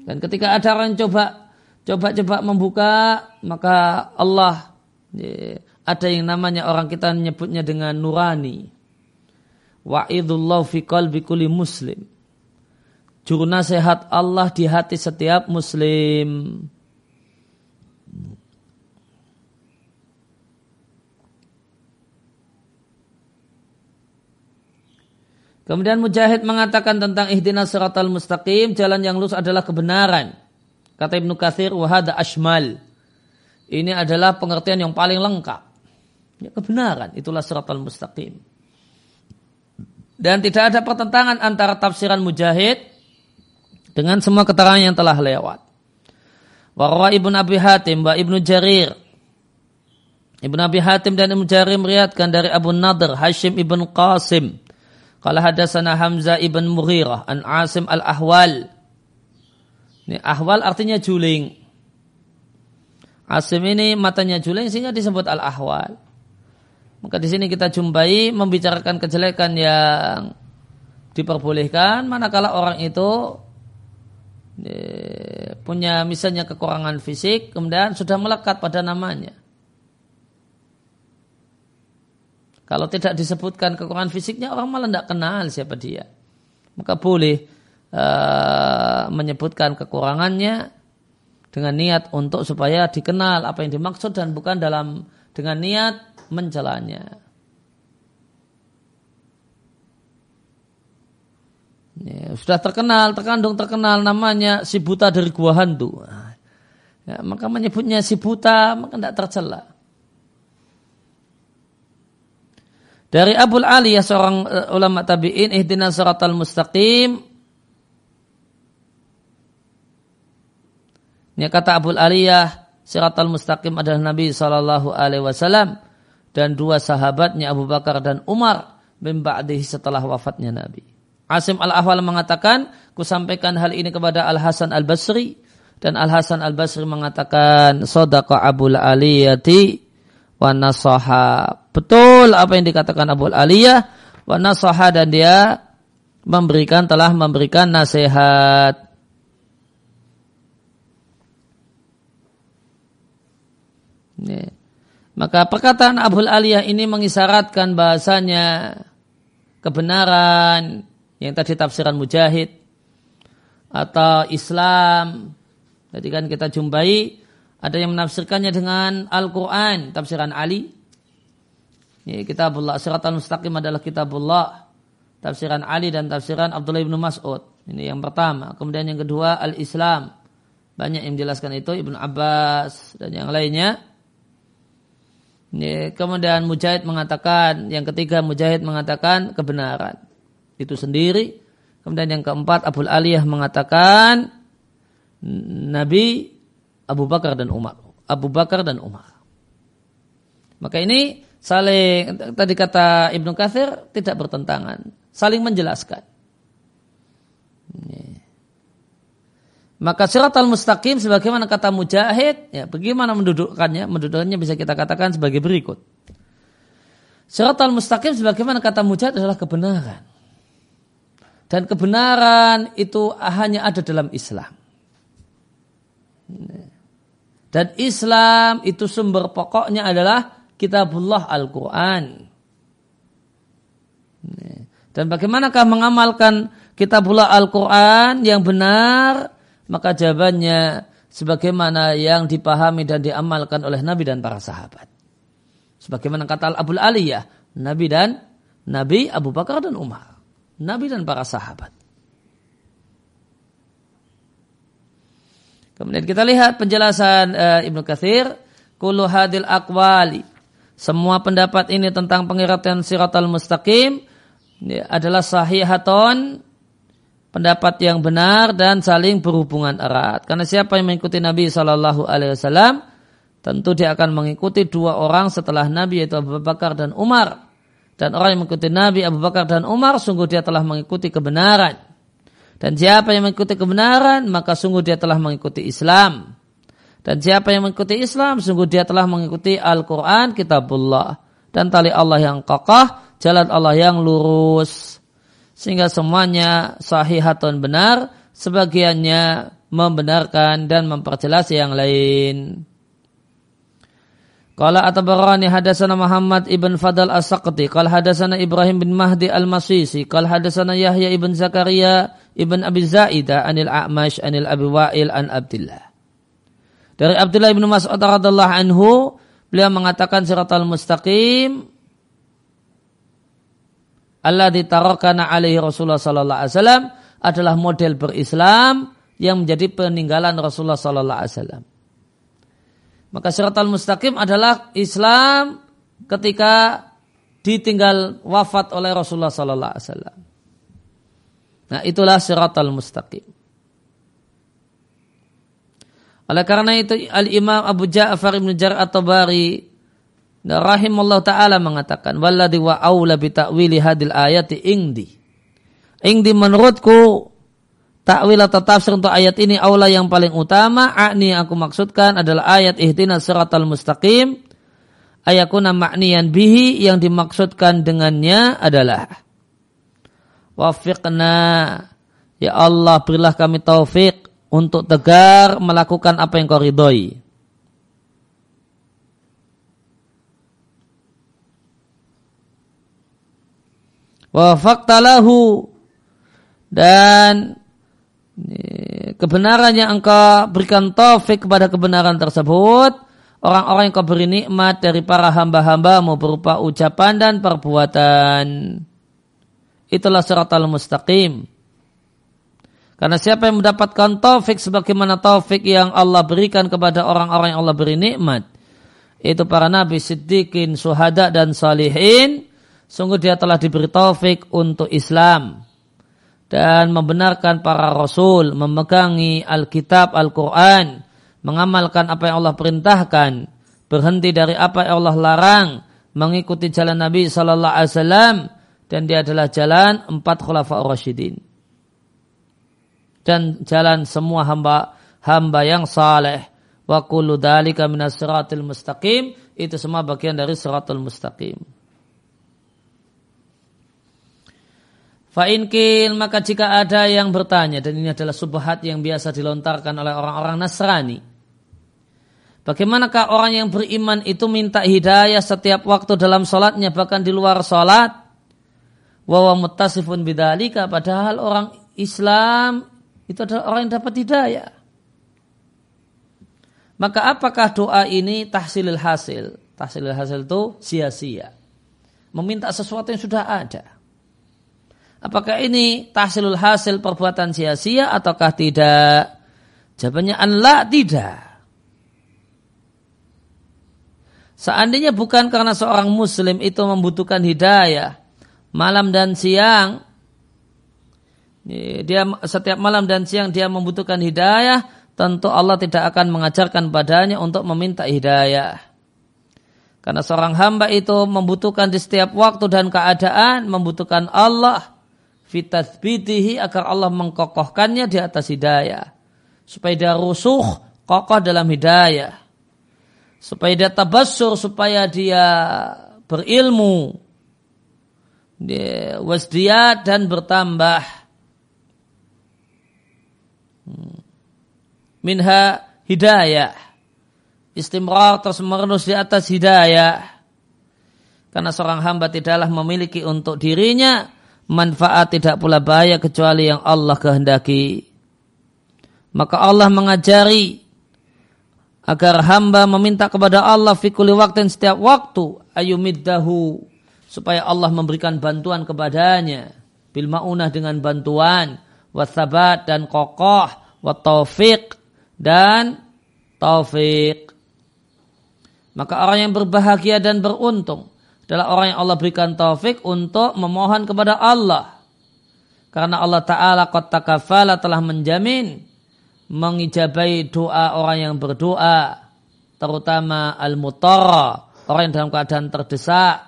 Dan ketika ada orang coba coba-coba membuka, maka Allah ada yang namanya orang kita menyebutnya dengan nurani. Wa'idullahu fi qalbi kulli muslim. Juru nasihat Allah di hati setiap muslim. Kemudian Mujahid mengatakan tentang ihdinas siratal mustaqim, jalan yang lurus adalah kebenaran. Kata Ibnu Katsir, wahada ashmal. Ini adalah pengertian yang paling lengkap. Ya, kebenaran, itulah siratal mustaqim. Dan tidak ada pertentangan antara tafsiran Mujahid dengan semua keterangan yang telah lewat. Warwa Ibnu Abi Hatim wa Ibnu Jarir. Ibnu Abi Hatim dan Ibnu Jarir meriatkan dari Abu Nadir Hashim Ibn Qasim Qala hadasana Hamzah ibn Mughirah an Asim al-Ahwal. Ini ahwal artinya juling. Asim ini matanya juling sehingga disebut al-ahwal. Maka di sini kita jumpai membicarakan kejelekan yang diperbolehkan manakala orang itu eh, punya misalnya kekurangan fisik kemudian sudah melekat pada namanya. Kalau tidak disebutkan kekurangan fisiknya, orang malah tidak kenal siapa dia. Maka boleh uh, menyebutkan kekurangannya dengan niat untuk supaya dikenal apa yang dimaksud dan bukan dalam dengan niat mencelanya. Ya, sudah terkenal, terkandung terkenal namanya si buta dari gua hantu. Ya, maka menyebutnya si buta maka tidak tercela. Dari Abu Ali ya seorang uh, ulama tabi'in ihdinas siratal mustaqim. Ini kata Abu Aliyah siratal mustaqim adalah Nabi sallallahu alaihi wasallam dan dua sahabatnya Abu Bakar dan Umar bin setelah wafatnya Nabi. Asim al-Ahwal mengatakan, ku sampaikan hal ini kepada Al-Hasan al-Basri dan Al-Hasan al-Basri mengatakan, Sodaqa Abu Aliyati wa nasaha. Betul apa yang dikatakan Abu Aliyah wa nasaha dan dia memberikan telah memberikan nasihat. Ini. Maka perkataan Abu Aliyah ini mengisyaratkan bahasanya kebenaran yang tadi tafsiran mujahid atau Islam. Jadi kan kita jumpai ada yang menafsirkannya dengan Al-Quran, tafsiran Ali. Ya, kitabullah, siratal mustaqim adalah kitabullah. Tafsiran Ali dan tafsiran Abdullah bin Mas'ud. Ini yang pertama. Kemudian yang kedua, Al-Islam. Banyak yang menjelaskan itu, Ibn Abbas dan yang lainnya. Ini, kemudian Mujahid mengatakan, yang ketiga Mujahid mengatakan kebenaran. Itu sendiri. Kemudian yang keempat, Abdul Aliyah mengatakan, Nabi Abu Bakar dan Umar. Abu Bakar dan Umar. Maka ini saling tadi kata Ibnu Katsir tidak bertentangan, saling menjelaskan. Maka al mustaqim sebagaimana kata Mujahid, ya bagaimana mendudukkannya? Mendudukkannya bisa kita katakan sebagai berikut. Siratal mustaqim sebagaimana kata mujahid adalah kebenaran. Dan kebenaran itu hanya ada dalam Islam. Dan Islam itu sumber pokoknya adalah kitabullah Al-Quran. Dan bagaimanakah mengamalkan kitabullah Al-Quran yang benar? Maka jawabannya sebagaimana yang dipahami dan diamalkan oleh Nabi dan para sahabat. Sebagaimana kata Al-Abul Aliyah, Nabi dan Nabi Abu Bakar dan Umar. Nabi dan para sahabat. Kemudian kita lihat penjelasan uh, Ibnu Katsir, kullu hadil aqwali. Semua pendapat ini tentang pengiratan siratal mustaqim ini adalah sahihaton pendapat yang benar dan saling berhubungan erat. Karena siapa yang mengikuti Nabi Shallallahu Alaihi Wasallam, tentu dia akan mengikuti dua orang setelah Nabi yaitu Abu Bakar dan Umar. Dan orang yang mengikuti Nabi Abu Bakar dan Umar, sungguh dia telah mengikuti kebenaran. Dan siapa yang mengikuti kebenaran, maka sungguh dia telah mengikuti Islam. Dan siapa yang mengikuti Islam, sungguh dia telah mengikuti Al-Quran, kitabullah. Dan tali Allah yang kokoh, jalan Allah yang lurus. Sehingga semuanya sahihatun benar, sebagiannya membenarkan dan memperjelas yang lain. Qala Atabarani hadasana Muhammad ibn Fadal As-Saqti. Qala hadasana Ibrahim bin Mahdi Al-Masisi. Qala hadasana Yahya ibn Zakaria ibn Abi Zaidah anil A'mash anil Abi Wa'il an Abdullah. Dari Abdullah ibn Mas'ud radhiyallahu anhu, beliau mengatakan siratal mustaqim Allah ditarokan alaihi Rasulullah sallallahu alaihi wasallam adalah model berislam yang menjadi peninggalan Rasulullah sallallahu alaihi wasallam. Maka syaratul mustaqim adalah Islam ketika ditinggal wafat oleh Rasulullah sallallahu alaihi wasallam. Nah, itulah syaratul mustaqim. Oleh karena itu Al-Imam Abu Ja'far Ibn Jar at-Tabari rahimahullah taala mengatakan walladhi wa aula bi ta'wili hadil ayati ingdi. Ingdi menurutku Takwil atau tafsir untuk ayat ini aula yang paling utama. Akni aku maksudkan adalah ayat ihtina siratal mustaqim. Ayakuna maknian bihi yang dimaksudkan dengannya adalah wafiqna ya Allah berilah kami taufik untuk tegar melakukan apa yang kau ridhoi. Wafaktalahu dan kebenaran yang engkau berikan taufik kepada kebenaran tersebut, orang-orang yang kau beri nikmat dari para hamba-hambamu berupa ucapan dan perbuatan. Itulah al mustaqim. Karena siapa yang mendapatkan taufik sebagaimana taufik yang Allah berikan kepada orang-orang yang Allah beri nikmat, itu para nabi, siddiqin, suhada dan salihin, sungguh dia telah diberi taufik untuk Islam dan membenarkan para rasul, memegangi Alkitab, Al-Quran, mengamalkan apa yang Allah perintahkan, berhenti dari apa yang Allah larang, mengikuti jalan Nabi Sallallahu Alaihi Wasallam, dan dia adalah jalan empat khulafa rasyidin. Dan jalan semua hamba hamba yang saleh. Wa kullu dalika minas mustaqim. Itu semua bagian dari siratul mustaqim. Fa'inkil maka jika ada yang bertanya dan ini adalah subhat yang biasa dilontarkan oleh orang-orang Nasrani. Bagaimanakah orang yang beriman itu minta hidayah setiap waktu dalam sholatnya bahkan di luar sholat? Wawa mutasifun bidalika padahal orang Islam itu adalah orang yang dapat hidayah. Maka apakah doa ini tahsilil hasil? Tahsilil hasil itu sia-sia. Meminta sesuatu yang sudah ada. Apakah ini tahsilul hasil perbuatan sia-sia ataukah tidak? Jawabannya anla tidak. Seandainya bukan karena seorang muslim itu membutuhkan hidayah malam dan siang, dia setiap malam dan siang dia membutuhkan hidayah, tentu Allah tidak akan mengajarkan padanya untuk meminta hidayah. Karena seorang hamba itu membutuhkan di setiap waktu dan keadaan, membutuhkan Allah fitathbitihi agar Allah mengkokohkannya di atas hidayah. Supaya dia rusuh, kokoh dalam hidayah. Supaya dia tabassur, supaya dia berilmu wasdiyat dan bertambah hmm. minha hidayah istimrar terus menerus di atas hidayah karena seorang hamba tidaklah memiliki untuk dirinya manfaat tidak pula bahaya kecuali yang Allah kehendaki. Maka Allah mengajari agar hamba meminta kepada Allah fikuli waktu setiap waktu ayumiddahu supaya Allah memberikan bantuan kepadanya. Bil maunah dengan bantuan wasabat dan kokoh wa taufik dan taufik maka orang yang berbahagia dan beruntung adalah orang yang Allah berikan taufik untuk memohon kepada Allah karena Allah Ta'ala kota kafala telah menjamin mengijabai doa orang yang berdoa terutama al-mutara orang yang dalam keadaan terdesak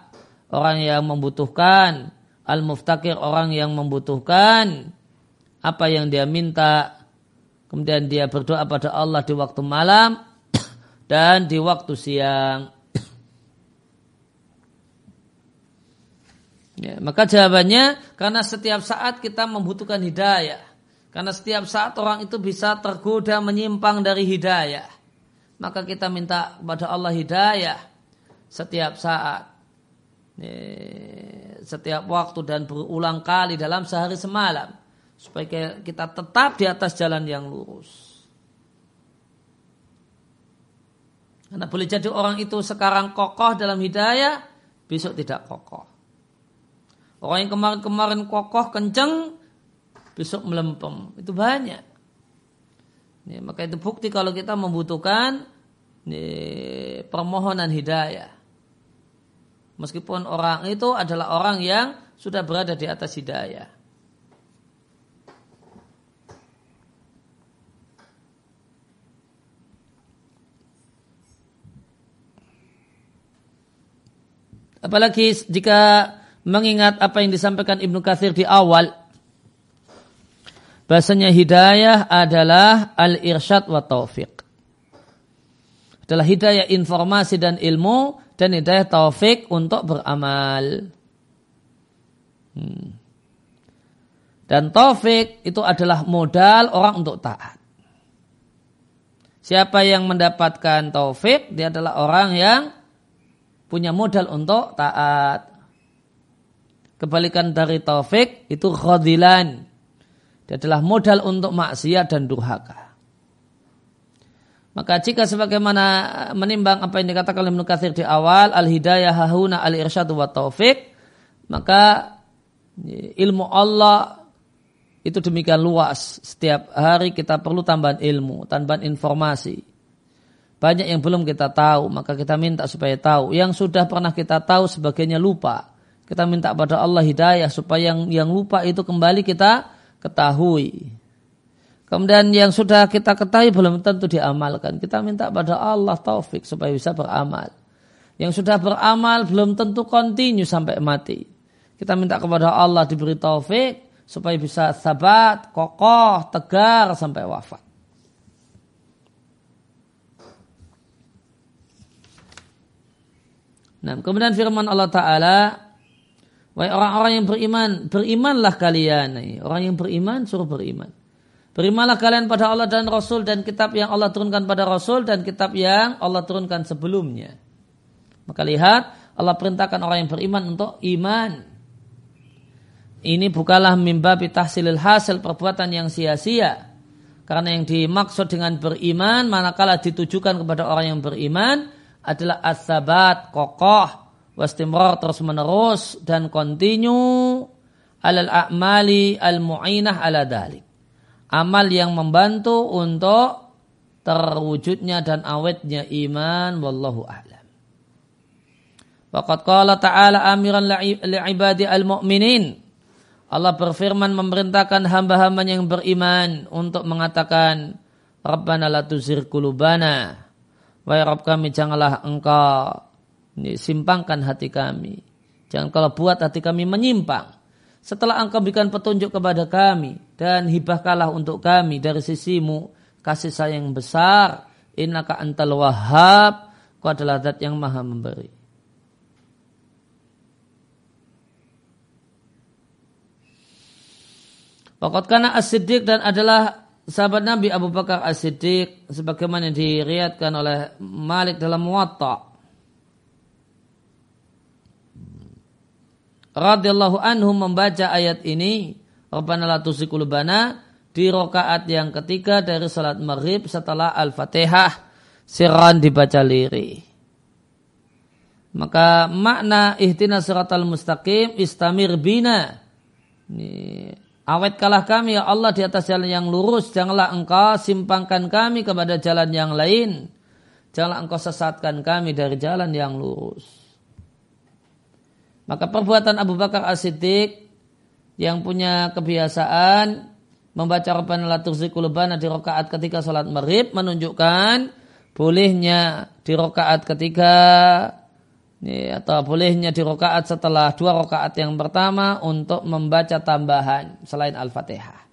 orang yang membutuhkan, al-muftakir orang yang membutuhkan apa yang dia minta. Kemudian dia berdoa pada Allah di waktu malam dan di waktu siang. Ya, maka jawabannya karena setiap saat kita membutuhkan hidayah. Karena setiap saat orang itu bisa tergoda menyimpang dari hidayah. Maka kita minta kepada Allah hidayah setiap saat setiap waktu dan berulang kali dalam sehari semalam supaya kita tetap di atas jalan yang lurus. Karena boleh jadi orang itu sekarang kokoh dalam hidayah, besok tidak kokoh. Orang yang kemarin-kemarin kokoh, kenceng, besok melempem. Itu banyak. Ya, maka itu bukti kalau kita membutuhkan ya, permohonan hidayah. Meskipun orang itu adalah orang yang sudah berada di atas hidayah. Apalagi jika mengingat apa yang disampaikan Ibnu Katsir di awal. Bahasanya hidayah adalah al-irsyad wa taufiq. Adalah hidayah informasi dan ilmu dan hidayah taufik untuk beramal. Hmm. Dan taufik itu adalah modal orang untuk taat. Siapa yang mendapatkan taufik, dia adalah orang yang punya modal untuk taat. Kebalikan dari taufik itu khodilan. Dia adalah modal untuk maksiat dan durhaka. Maka jika sebagaimana menimbang apa yang dikatakan oleh Ibnu di awal, al-hidayah hahuna al-irsyadu wa taufik, maka ilmu Allah itu demikian luas. Setiap hari kita perlu tambahan ilmu, tambahan informasi. Banyak yang belum kita tahu, maka kita minta supaya tahu. Yang sudah pernah kita tahu sebagainya lupa. Kita minta pada Allah hidayah supaya yang yang lupa itu kembali kita ketahui. Kemudian yang sudah kita ketahui belum tentu diamalkan. Kita minta pada Allah taufik supaya bisa beramal. Yang sudah beramal belum tentu kontinu sampai mati. Kita minta kepada Allah diberi taufik supaya bisa sabat, kokoh, tegar sampai wafat. Nah, kemudian firman Allah Ta'ala, Wahai orang-orang yang beriman, berimanlah kalian. Orang yang beriman suruh beriman. Berimalah kalian pada Allah dan Rasul dan kitab yang Allah turunkan pada Rasul dan kitab yang Allah turunkan sebelumnya. Maka lihat, Allah perintahkan orang yang beriman untuk iman. Ini bukanlah mimbabi tahsilil hasil perbuatan yang sia-sia. Karena yang dimaksud dengan beriman, manakala ditujukan kepada orang yang beriman, adalah asabat, kokoh, wastimrar terus menerus, dan kontinu alal a'mali al-mu'inah ala dalik amal yang membantu untuk terwujudnya dan awetnya iman wallahu a'lam. Waqad qala ta'ala amiran li'ibadi al-mu'minin. Allah berfirman memerintahkan hamba-hamba yang beriman untuk mengatakan Rabbana la tuzir kulubana. Wahai Rabb kami janganlah engkau ini, simpangkan hati kami. Jangan kalau buat hati kami menyimpang. Setelah engkau berikan petunjuk kepada kami dan hibahkanlah untuk kami dari sisimu kasih sayang besar. Innaka antal wahab. Kau adalah zat yang maha memberi. Pokok karena asidik dan adalah sahabat Nabi Abu Bakar As-Siddiq sebagaimana diriatkan oleh Malik dalam Muwatta. Radhiyallahu anhu membaca ayat ini Rabbana la tusikulubana di rokaat yang ketiga dari salat maghrib setelah Al-Fatihah siran dibaca liri. Maka makna ihtina siratal mustaqim istamir bina. Ini, awet kalah kami ya Allah di atas jalan yang lurus. Janganlah engkau simpangkan kami kepada jalan yang lain. Janganlah engkau sesatkan kami dari jalan yang lurus. Maka perbuatan Abu Bakar As-Siddiq yang punya kebiasaan membaca Rabbana la tughziqulubana di rakaat ketika salat maghrib menunjukkan bolehnya di rakaat ketiga ini, atau bolehnya di rokaat setelah dua rokaat yang pertama untuk membaca tambahan selain Al-Fatihah.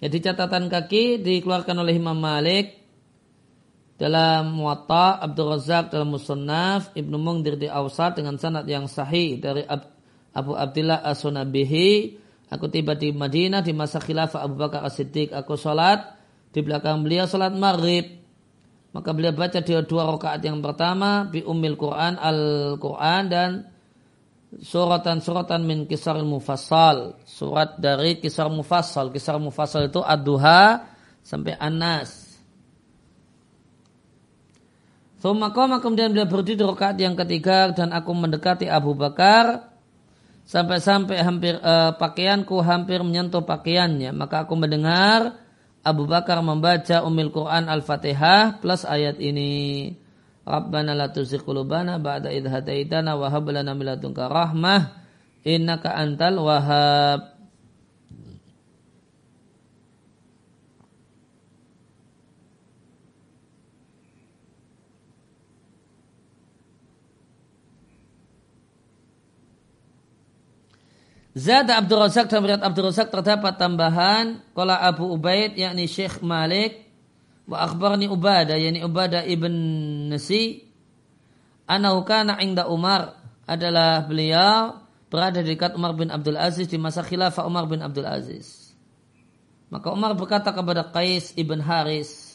Jadi catatan kaki dikeluarkan oleh Imam Malik dalam Muwatta, Abdul Razak dalam Musannaf, Ibnu Mungdir di Awsat dengan sanad yang sahih dari Abu Abdullah As-Sunabihi. Aku tiba di Madinah di masa khilafah Abu Bakar As-Siddiq. Aku sholat di belakang beliau sholat maghrib. Maka beliau baca di dua rakaat yang pertama bi umil Quran al-Quran dan suratan-suratan min kisar mufassal. Surat dari kisar mufassal. Kisar mufassal itu ad-duha sampai an-nas. Thumma kemudian beliau berdiri di rakaat yang ketiga dan aku mendekati Abu Bakar. Sampai-sampai hampir uh, pakaianku hampir menyentuh pakaiannya. Maka aku mendengar Abu Bakar membaca Umil Quran Al-Fatihah plus ayat ini Rabbana la tuzigh qulubana ba'da idh hadaitana wa hab lana min ladunka rahmah innaka antal wahhab. Zada Abdul Razak dan Abdul Razak terdapat tambahan Kala Abu Ubaid yakni Syekh Malik wa akhbarni Ubadah yakni Ubadah ibn Nasi anahu kana inda Umar adalah beliau berada di dekat Umar bin Abdul Aziz di masa khilafah Umar bin Abdul Aziz. Maka Umar berkata kepada Qais ibn Haris,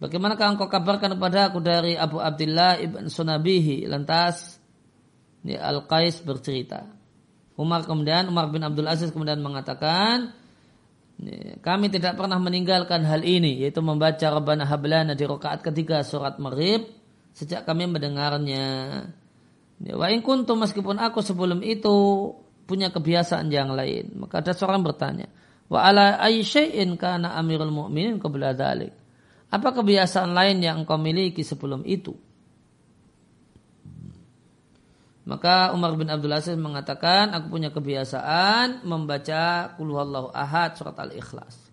Bagaimanakah engkau kabarkan kepada aku dari Abu Abdullah ibn Sunabihi? Lantas Al-Qais bercerita. Umar kemudian Umar bin Abdul Aziz kemudian mengatakan kami tidak pernah meninggalkan hal ini yaitu membaca Rabbana hablana di rakaat ketiga surat Maghrib sejak kami mendengarnya. Wa in kuntum meskipun aku sebelum itu punya kebiasaan yang lain. Maka ada seorang bertanya, wa ala ayyin kana amirul mu'minin qabla? Apa kebiasaan lain yang engkau miliki sebelum itu? Maka Umar bin Abdul Aziz mengatakan, aku punya kebiasaan membaca Kulhuallahu Ahad surat Al-Ikhlas.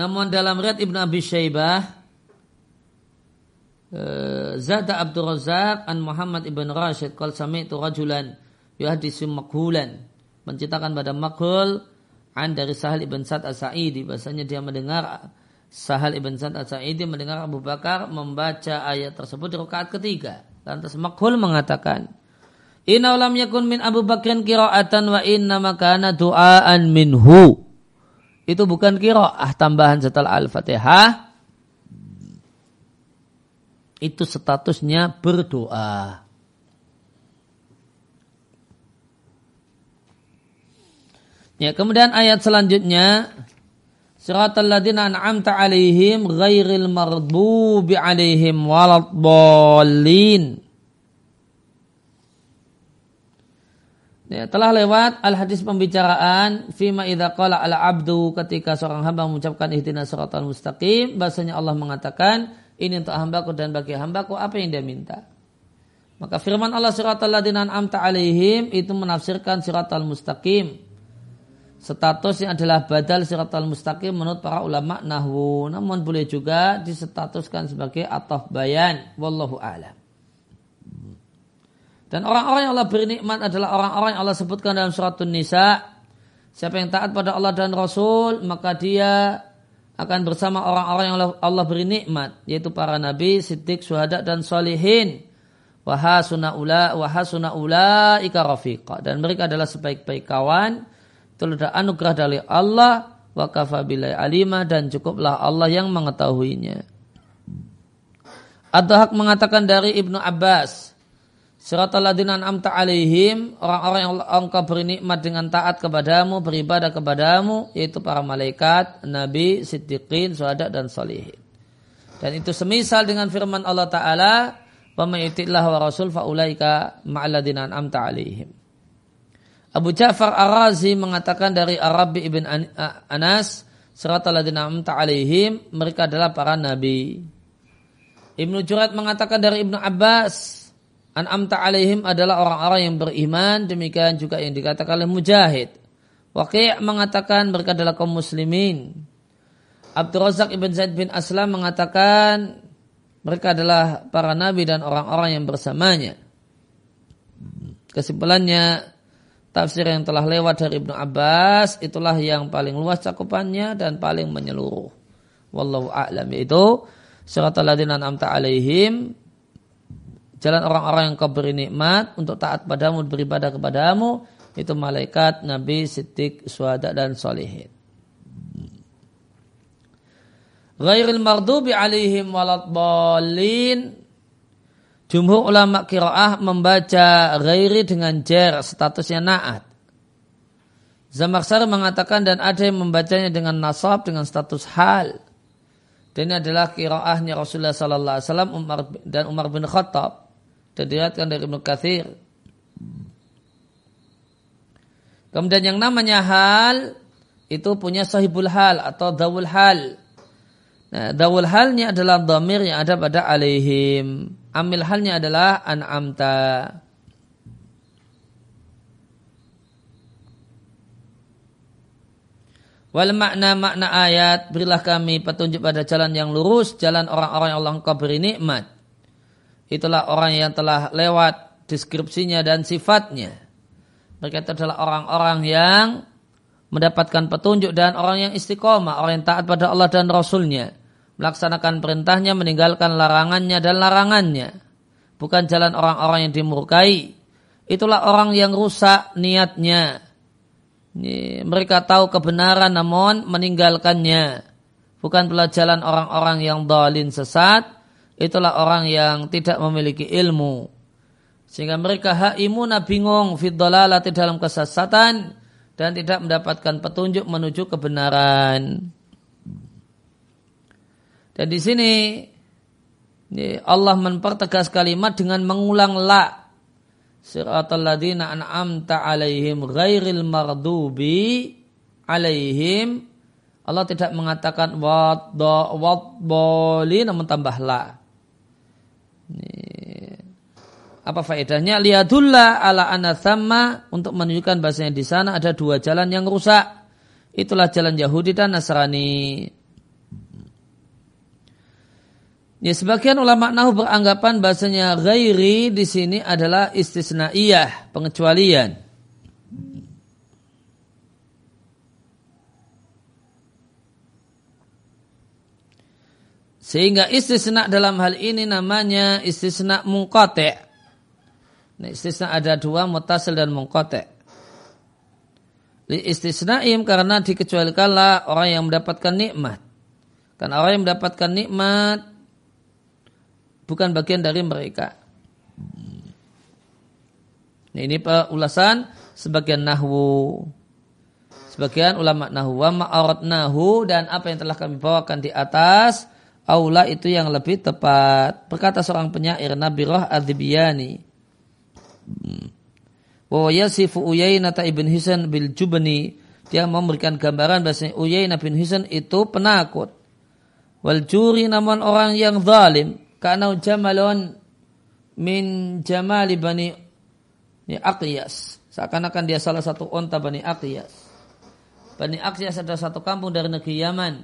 Namun dalam riat Ibn Abi Syaibah Zada Abdul Razak an Muhammad ibn Rashid qal sami'tu rajulan yuhadisu makhulan. Menciptakan pada makhul an dari Sahal ibn Sa'd as-Sa'idi. Bahasanya dia mendengar Sahal ibn Sa'd as-Sa'idi mendengar Abu Bakar membaca ayat tersebut di rakaat ketiga. Lantas makhul mengatakan Inna lam yakun min Abu Bakrin kira'atan wa inna makana du'aan minhu. Itu bukan kira'ah tambahan setelah Al-Fatihah itu statusnya berdoa. Ya, kemudian ayat selanjutnya Siratal ladzina an'amta 'alaihim ghairil maghdubi 'alaihim waladdallin. Ya, telah lewat al hadis pembicaraan fima idza qala al abdu ketika seorang hamba mengucapkan ihdinas siratal mustaqim bahasanya Allah mengatakan ini untuk hambaku dan bagi hambaku apa yang dia minta. Maka firman Allah siratal ladinan amta alaihim itu menafsirkan siratal mustaqim. statusnya adalah badal siratal mustaqim menurut para ulama nahwu. Namun boleh juga disetatuskan sebagai ataf bayan. Wallahu a'lam. Dan orang-orang yang Allah beri nikmat adalah orang-orang yang Allah sebutkan dalam surat Nisa. Siapa yang taat pada Allah dan Rasul, maka dia akan bersama orang-orang yang Allah beri nikmat, yaitu para nabi, siddiq, syuhada dan solihin. Wahasuna ula, wahasuna ula ika. Dan mereka adalah sebaik-baik kawan itu adalah anugerah dari Allah wa kafabilai alima dan cukuplah Allah yang mengetahuinya. Atau hak mengatakan dari Ibnu Abbas Siratal ladina amta alaihim orang-orang yang engkau beri nikmat dengan taat kepadamu, beribadah kepadamu yaitu para malaikat, nabi, siddiqin, suhada dan salihin. Dan itu semisal dengan firman Allah taala, "Wa wa rasul fa ulaika ma'alladina amta alaihim." Abu Ja'far Ar-Razi mengatakan dari Arabi ibn Anas, siratal ladzina amta alaihim, mereka adalah para nabi. Ibnu Jurat mengatakan dari Ibnu Abbas, an amta alaihim adalah orang-orang yang beriman, demikian juga yang dikatakan oleh Mujahid. Waqi' mengatakan mereka adalah kaum muslimin. Abdul Razak ibn Zaid bin Aslam mengatakan mereka adalah para nabi dan orang-orang yang bersamanya. Kesimpulannya, tafsir yang telah lewat dari Ibnu Abbas itulah yang paling luas cakupannya dan paling menyeluruh. Wallahu a'lam yaitu surat al-ladzina an'amta alaihim jalan orang-orang yang kau beri nikmat untuk taat padamu beribadah kepadamu itu malaikat, nabi, siddiq, suhada dan solihin. Ghairil mardubi alaihim waladbalin Jumhur ulama kiraah membaca ghairi dengan jer statusnya naat. Zamakhsyari mengatakan dan ada yang membacanya dengan nasab dengan status hal. Dan ini adalah kiraahnya Rasulullah Sallallahu Alaihi Wasallam dan Umar bin Khattab. Dan dilihatkan dari Ibnu Kathir. Kemudian yang namanya hal itu punya sahibul hal atau dawul hal. Nah, dawul halnya adalah damir yang ada pada alaihim. Amil halnya adalah an'amta. Wal makna makna ayat berilah kami petunjuk pada jalan yang lurus, jalan orang-orang yang Allah engkau beri nikmat. Itulah orang yang telah lewat deskripsinya dan sifatnya. Mereka itu adalah orang-orang yang mendapatkan petunjuk dan orang yang istiqomah, orang yang taat pada Allah dan Rasulnya melaksanakan perintahnya, meninggalkan larangannya dan larangannya. Bukan jalan orang-orang yang dimurkai. Itulah orang yang rusak niatnya. Mereka tahu kebenaran namun meninggalkannya. Bukan pula jalan orang-orang yang dalin sesat. Itulah orang yang tidak memiliki ilmu. Sehingga mereka haimuna bingung fiddalalati dalam kesesatan dan tidak mendapatkan petunjuk menuju kebenaran. Dan di sini Allah mempertegas kalimat dengan mengulang la. Siratal ladina an'amta alaihim ghairil mardubi alaihim. Allah tidak mengatakan wadboli namun tambah la. Apa faedahnya? Lihatullah ala anathama untuk menunjukkan bahasanya di sana ada dua jalan yang rusak. Itulah jalan Yahudi dan Nasrani. Ya, sebagian ulama nahu beranggapan bahasanya ghairi di sini adalah istisnaiyah, pengecualian. Sehingga istisna dalam hal ini namanya istisna mungkote. Nah, istisna ada dua, mutasil dan mungkote. Istisnaim karena dikecualikanlah orang yang mendapatkan nikmat. Karena orang yang mendapatkan nikmat bukan bagian dari mereka. Nah, ini ulasan sebagian nahwu. Sebagian ulama nahwu wa ma'arat nahwu dan apa yang telah kami bawakan di atas aula itu yang lebih tepat. Berkata seorang penyair Nabi Roh Adzibiyani. Wa yasifu Uyainah ibn Hisan bil Jubni. Dia memberikan gambaran bahasa Uyainah bin Hisan itu penakut. Wal juri namun orang yang zalim karena jamalun min jamali bani Aqiyas. Seakan-akan dia salah satu onta bani Aqiyas. Bani Akyas adalah satu kampung dari negeri Yaman.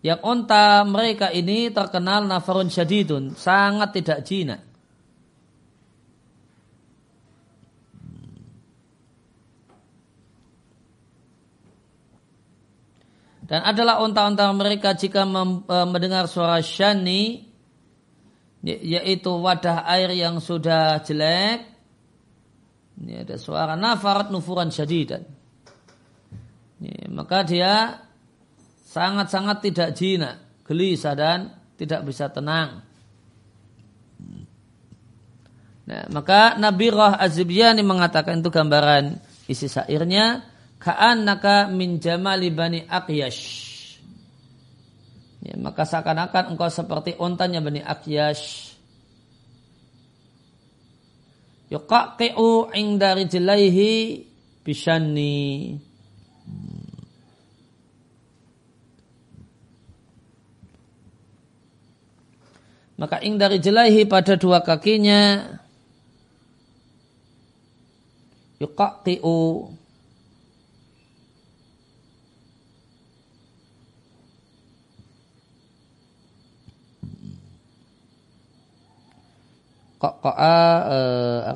Yang onta mereka ini terkenal nafarun syadidun, sangat tidak jinak. Dan adalah onta-onta mereka jika e, mendengar suara syani, yaitu wadah air yang sudah jelek. Ini ada suara nafarat nufuran syadidan. Ini, maka dia sangat-sangat tidak jinak, gelisah dan tidak bisa tenang. Nah, maka Nabi Roh Azibyani mengatakan itu gambaran isi syairnya ka'annaka min jamali bani Aqyash. Ya, maka seakan-akan engkau seperti ontanya bani Aqyash. Yuqaqi'u inda rijlaihi bisyani. Maka ing dari jelaihi pada dua kakinya yuqaqi'u Qa'a e,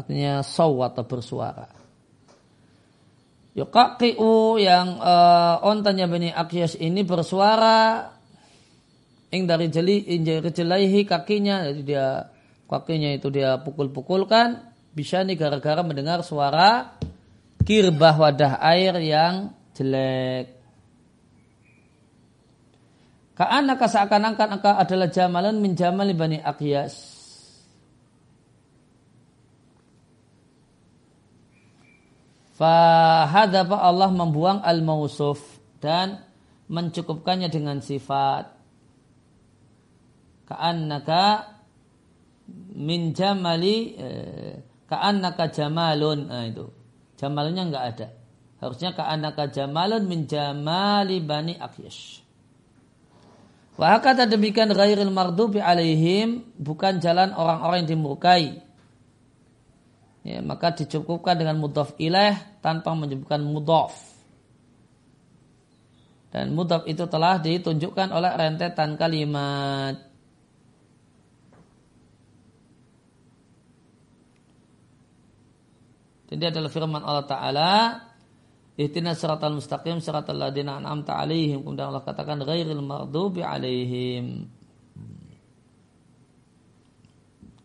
artinya saw atau bersuara. Yuqaqi'u yang e, ontanya Bani Akyas ini bersuara ing dari jeli dari jelaihi kakinya jadi dia kakinya itu dia pukul-pukulkan bisa nih gara-gara mendengar suara kirbah wadah air yang jelek. Ka'anaka seakan-akan adalah jamalan min jamali bani Akyas. Fahadapa Allah membuang al-mausuf dan mencukupkannya dengan sifat. Ka'annaka min jamali eh, ka'annaka jamalun. Nah itu. Jamalunnya enggak ada. Harusnya ka'annaka jamalun min jamali bani Aqyash. Wa hakata demikian ghairil mardubi alaihim bukan jalan orang-orang yang dimurkai ya, maka dicukupkan dengan mudhaf ilaih tanpa menyebutkan mudhaf. Dan mudhaf itu telah ditunjukkan oleh rentetan kalimat. Jadi adalah firman Allah Ta'ala Ihtina siratal mustaqim siratal ladina an'amta alaihim Kemudian Allah katakan Ghairil mardubi alaihim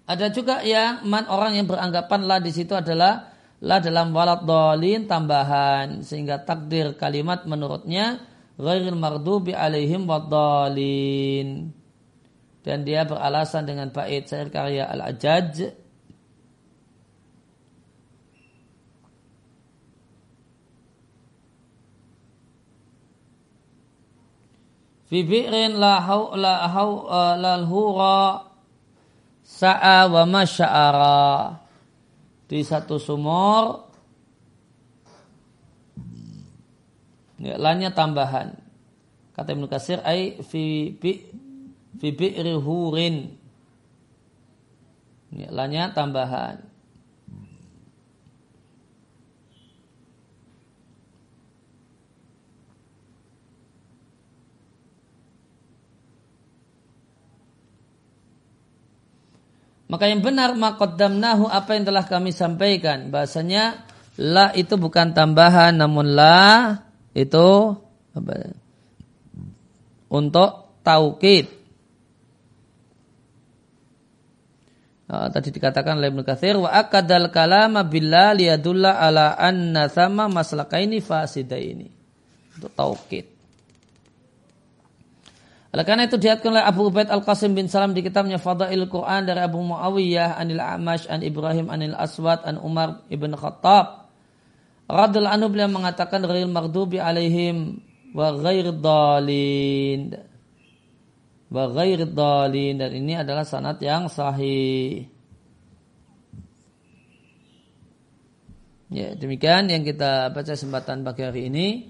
Ada juga yang man orang yang beranggapan la di situ adalah la dalam walad dolin tambahan. Sehingga takdir kalimat menurutnya ghairil mardubi alaihim wadhalin dan dia beralasan dengan bait syair karya Al-Ajaj fi bi'rin la hau la hau la hura sa'a wa masya'ara. Di satu sumur ya, lainnya tambahan. Kata Ibnu Kasir ai fi bi fi bi'ri hurin. Ya, lainnya tambahan Maka yang benar maqaddamnahu apa yang telah kami sampaikan. Bahasanya la itu bukan tambahan namun la itu apa, untuk taukid. Nah, tadi dikatakan oleh Ibnu Katsir wa akadal kalama billah liyadulla ala anna sama maslakaini fasidaini. Untuk taukid. Oleh karena itu diatkan oleh Abu Ubaid Al-Qasim bin Salam di kitabnya Fadail Quran dari Abu Muawiyah anil A'mash an Ibrahim anil Aswad an Umar ibn Khattab. Radul anhu beliau mengatakan ghairil maghdubi alaihim wa ghair dalin. Wa ghair dalin dan ini adalah sanad yang sahih. Ya, demikian yang kita baca kesempatan pagi hari ini.